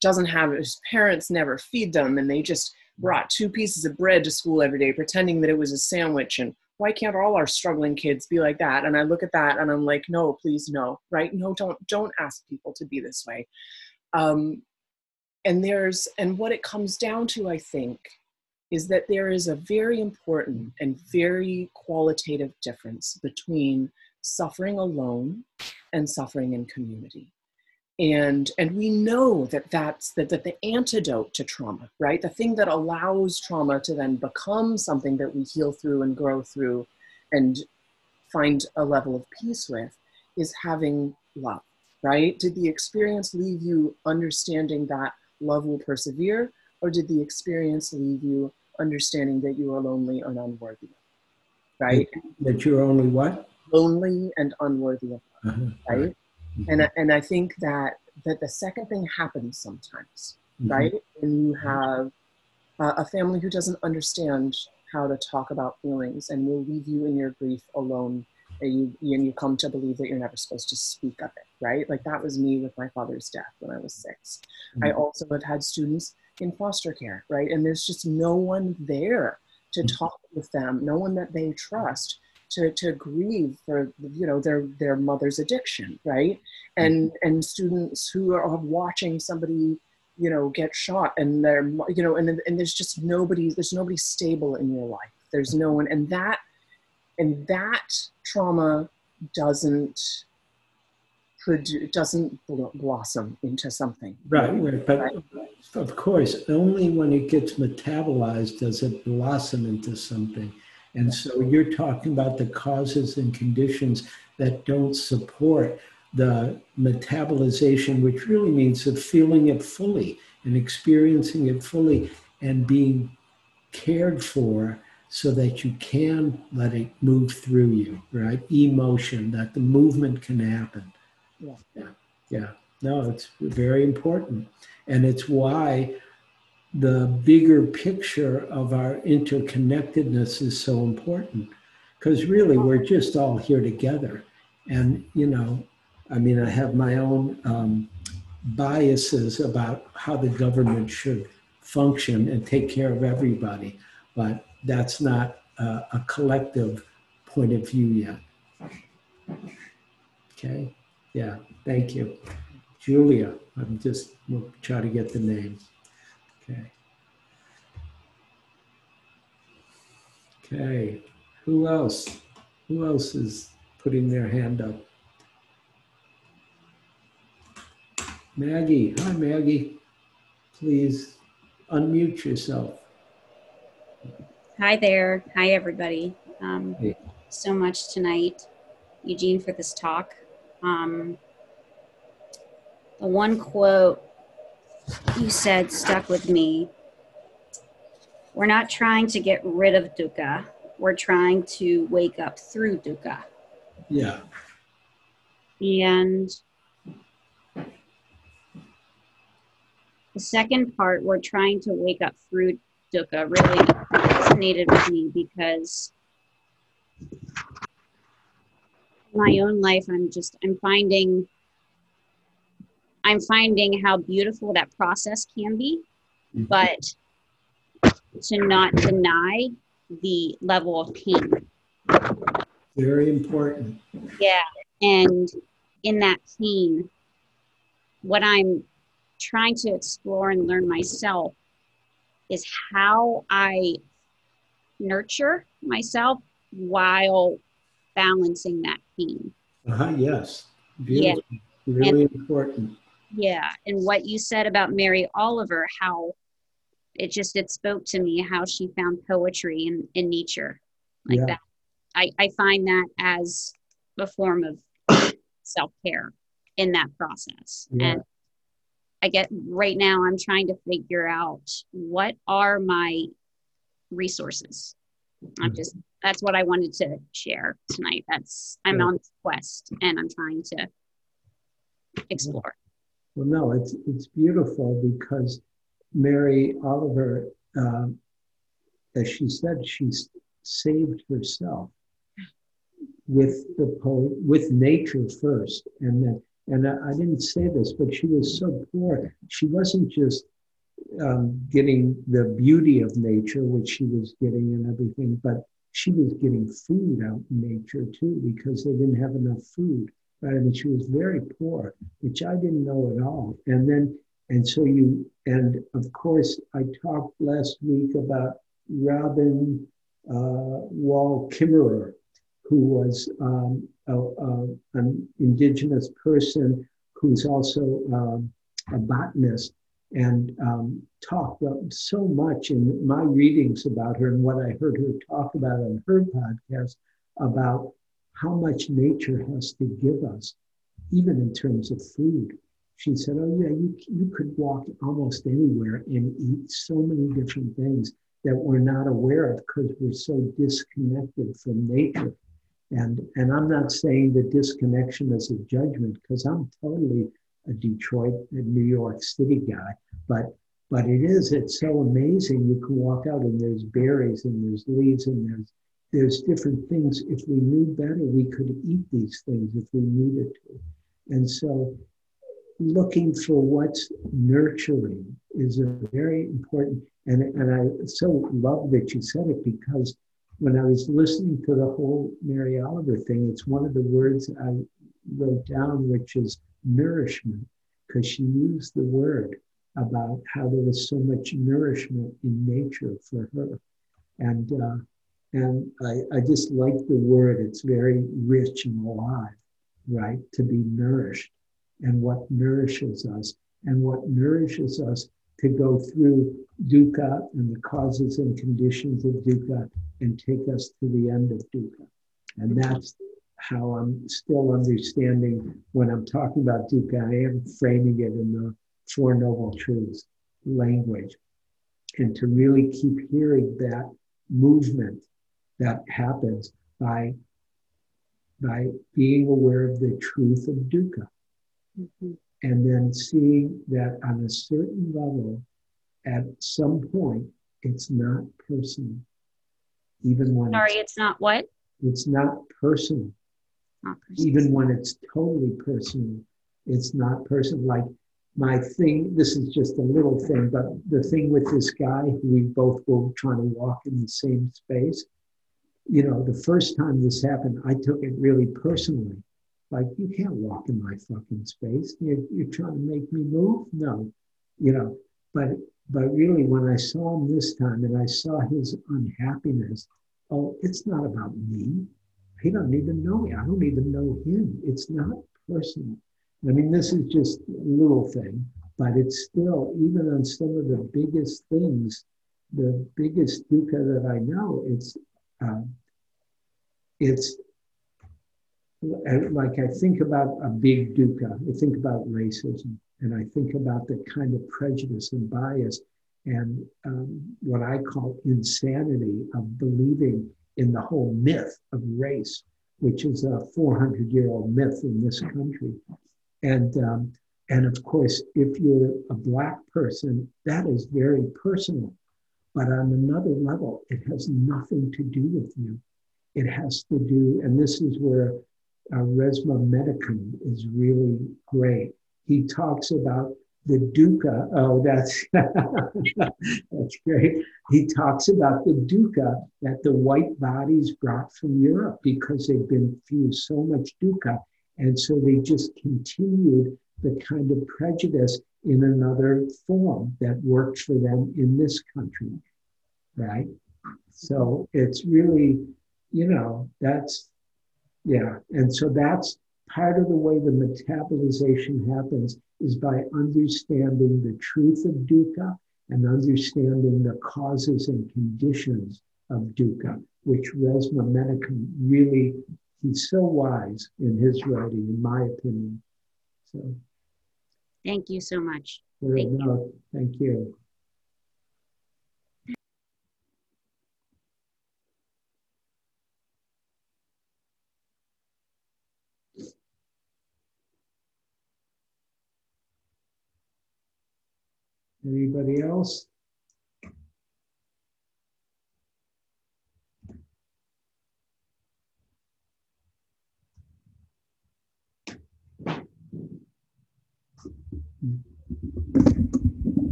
doesn't have his parents never feed them and they just brought two pieces of bread to school every day pretending that it was a sandwich and why can't all our struggling kids be like that? And i look at that and i'm like no please no right? No don't don't ask people to be this way. Um, and there's and what it comes down to i think is that there is a very important and very qualitative difference between suffering alone and suffering in community. And and we know that that's that, that the antidote to trauma right? The thing that allows trauma to then become something that we heal through and grow through and find a level of peace with is having love right? Did the experience leave you understanding that love will persevere or did the experience leave you understanding that you are lonely and unworthy right? That you're only what lonely and unworthy of love, uh-huh. right? Mm-hmm. And and I think that that the second thing happens sometimes, mm-hmm. right? When you have uh, a family who doesn't understand how to talk about feelings and will leave you in your grief alone, and you and you come to believe that you're never supposed to speak of it, right? Like that was me with my father's death when I was 6 mm-hmm. I also have had students in foster care, right? And there's just no one there to mm-hmm. talk with them, no one that they trust to, to grieve for you know their their mother's addiction right and mm-hmm. and students who are watching somebody you know get shot and they're you know and, and there's just nobody there's nobody stable in your life there's no one and that and that trauma doesn't produ- doesn't blossom into something. Right, right. But right? of course, only when it gets metabolized does it blossom into something. And so you're talking about the causes and conditions that don't support the metabolization, which really means the feeling it fully and experiencing it fully and being cared for so that you can let it move through you, right? Emotion, that the movement can happen. Yeah. Yeah. yeah. No, it's very important. And it's why the bigger picture of our interconnectedness is so important. Because really, we're just all here together. And, you know, I mean, I have my own um, biases about how the government should function and take care of everybody, but that's not a, a collective point of view yet. Okay, yeah, thank you. Julia, I'm just, we'll try to get the name. Okay. Okay, who else? Who else is putting their hand up? Maggie, hi Maggie. Please unmute yourself. Hi there. Hi everybody. Um, hey. So much tonight, Eugene, for this talk. Um, the one quote you said stuck with me. We're not trying to get rid of dukkha. We're trying to wake up through dukkha. Yeah. And The second part, we're trying to wake up through dukkha, really resonated with me because my own life, I'm just, I'm finding, I'm finding how beautiful that process can be, mm-hmm. but to not deny the level of pain. Very important. Yeah. And in that pain, what I'm trying to explore and learn myself is how I nurture myself while balancing that pain. Uh-huh, yes. Beautiful. Yeah. Really and, important. Yeah. And what you said about Mary Oliver, how it just it spoke to me how she found poetry in, in nature like yeah. that. I, I find that as a form of self-care in that process. Yeah. And I get right now, I'm trying to figure out what are my resources. I'm mm-hmm. just, that's what I wanted to share tonight. That's, I'm on this quest and I'm trying to explore. Well, no, it's, it's beautiful because Mary Oliver, uh, as she said, she saved herself with the poet, with nature first, and then and I, I, didn't say this, but she was so poor. She wasn't just um, getting the beauty of nature, which she was getting and everything, but she was getting food out in nature too because they didn't have enough food. Right? I mean, she was very poor, which I didn't know at all. And then, and so you, and of course, I talked last week about Robin uh, Wall Kimmerer, who was um, a, a, an indigenous person who's also um, a botanist and um, talked so much in my readings about her and what I heard her talk about on her podcast about how much nature has to give us, even in terms of food. She said, Oh, yeah, you, you could walk almost anywhere and eat so many different things that we're not aware of because we're so disconnected from nature. And, and I'm not saying the disconnection is a judgment because I'm totally a Detroit and New York City guy. But but it is, it's so amazing. You can walk out and there's berries and there's leaves and there's there's different things. If we knew better, we could eat these things if we needed to. And so looking for what's nurturing is a very important and, and I so love that you said it because when I was listening to the whole Mary Oliver thing, it's one of the words I wrote down, which is nourishment, because she used the word about how there was so much nourishment in nature for her. And, uh, and I, I just like the word. It's very rich and alive, right? To be nourished. and what nourishes us, and what nourishes us to go through dukkha and the causes and conditions of dukkha and take us to the end of dukkha. And that's how I'm still understanding when I'm talking about dukkha, I am framing it in the Four Noble Truths language. And to really keep hearing that movement that happens by, by being aware of the truth of dukkha. Mm-hmm. And then seeing that on a certain level, at some point, it's not personal. Even when sorry, it's, it's not what? It's not personal. Not personal. Even when it's totally personal, it's not personal. Like my thing, this is just a little thing, but the thing with this guy who we both were trying to walk in the same space, you know, the first time this happened, I took it really personally. Like, you can't walk in my fucking space. You're, you're trying to make me move? No, you know, but, but really when I saw him this time and I saw his unhappiness, oh, it's not about me. He doesn't even know me. I don't even know him. It's not personal. I mean, this is just a little thing, but it's still, even on some of the biggest things, the biggest dukkha that I know, it's, uh, it's like I think about a big dukkha, I think about racism, and I think about the kind of prejudice and bias and um, what I call insanity of believing in the whole myth of race, which is a 400 year old myth in this country. And, um, and of course, if you're a Black person, that is very personal. But on another level, it has nothing to do with you. It has to do, and this is where uh, Resmaa Menakem is really great. He talks about the dukkha. Oh, that's [LAUGHS] that's great. He talks about the dukkha that the white bodies brought from Europe because they've been through so much dukkha, and so they just continued the kind of prejudice in another form that works for them in this country, right? So it's really, you know, that's yeah, and so that's part of the way the metabolization happens is by understanding the truth of dukkha and understanding the causes and conditions of dukkha, which Resmaa Menakem really, he's so wise in his writing, in my opinion. So, thank you so much. Thank you. Thank you. Anybody else?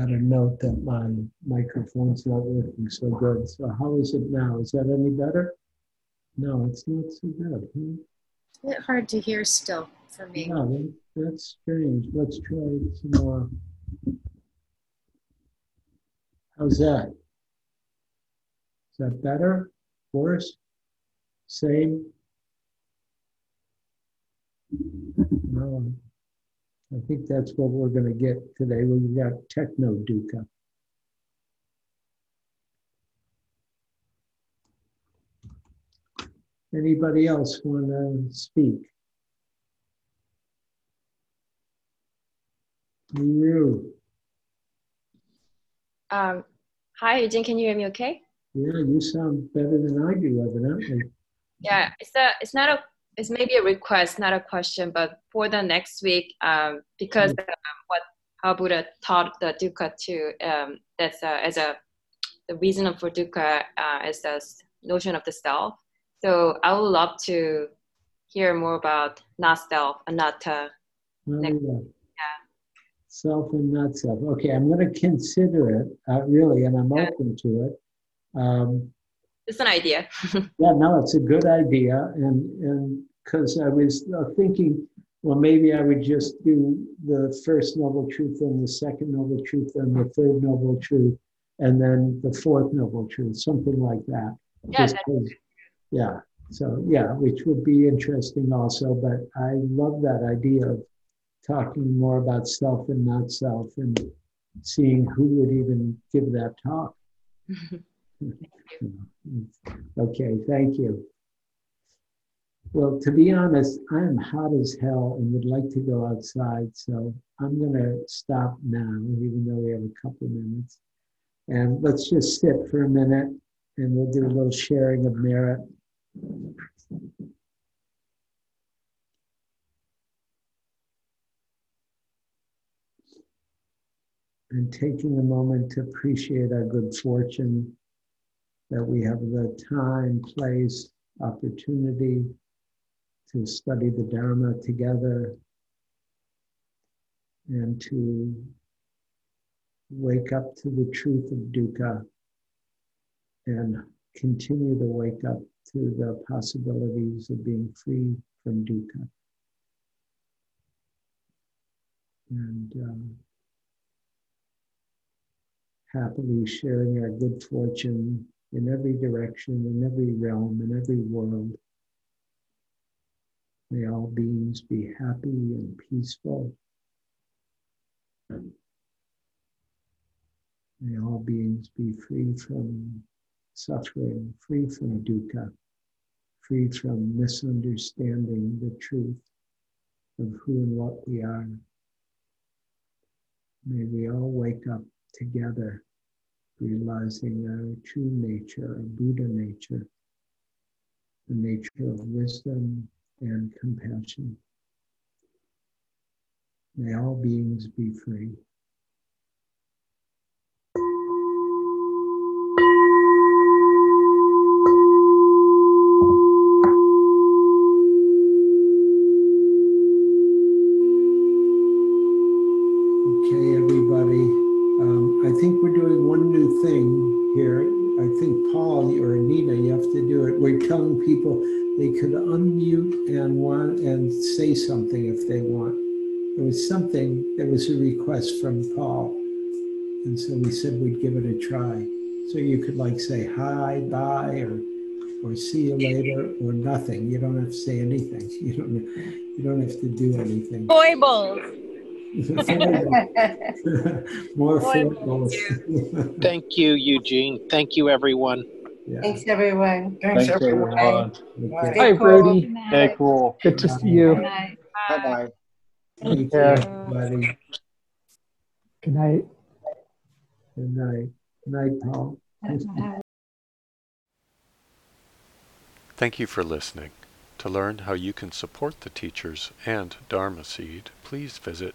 I got a note that my microphone's not working so good. So how is it now? Is that any better? No, it's not so good. Hmm? A bit hard to hear still for me. Yeah, that's strange. Let's try some more. How's that? Is that better? Worse? Same? No. I think that's what we're going to get today. We've got techno dukkha. Anybody else want to speak? You. Um, hi, Eugene. Can you hear me okay? Yeah, you sound better than I do, evidently. Yeah, it's a, it's not a, it's maybe a request, not a question, but for the next week, um, because mm-hmm. what how Buddha taught the dukkha to, um, that's uh, as a the reason for dukkha uh, is the notion of the self. So I would love to hear more about not self, anatta. Oh, yeah self and not self. Okay, I'm going to consider it uh, really, and I'm open to it. Um, it's an idea. [LAUGHS] yeah, no, it's a good idea, and and because I was uh, thinking, well, maybe I would just do the first noble truth, and the second noble truth, and the third noble truth, and then the fourth noble truth, something like that. Yeah. yeah. so yeah, which would be interesting also. But I love that idea of talking more about self and not self, and seeing who would even give that talk. [LAUGHS] [LAUGHS] okay, thank you. Well, to be honest, I'm hot as hell and would like to go outside, so I'm going to stop now, even though we have a couple minutes. And let's just sit for a minute and we'll do a little sharing of merit. And taking a moment to appreciate our good fortune that we have the time, place, opportunity to study the Dharma together and to wake up to the truth of dukkha and continue to wake up to the possibilities of being free from dukkha. And um, happily sharing our good fortune in every direction, in every realm, in every world. May all beings be happy and peaceful. May all beings be free from suffering, free from dukkha, free from misunderstanding the truth of who and what we are. May we all wake up together, realizing our true nature, our Buddha nature, the nature of wisdom, and compassion. May all beings be free. I think we're doing one new thing here. I think Paul or Nina, you have to do it. We're telling people they could unmute and want and say something if they want. There was something, there was a request from Paul. And so we said we'd give it a try. So you could like say hi, bye, or or see you later, or nothing. You don't have to say anything. [LAUGHS] You don't you don't have to do anything. Foibles. [LAUGHS] More foibles. Thank you, Eugene. Thank you, everyone. Yeah. Thanks, everyone. Thanks, everyone. Okay. Stay Hi, cool. Brody. Good Hey, cool. Good to see you. Bye-bye. Thank you, care. everybody. Good night. Good night. Good night, Paul. Thank you for listening. To learn how you can support the teachers and Dharma Seed, please visit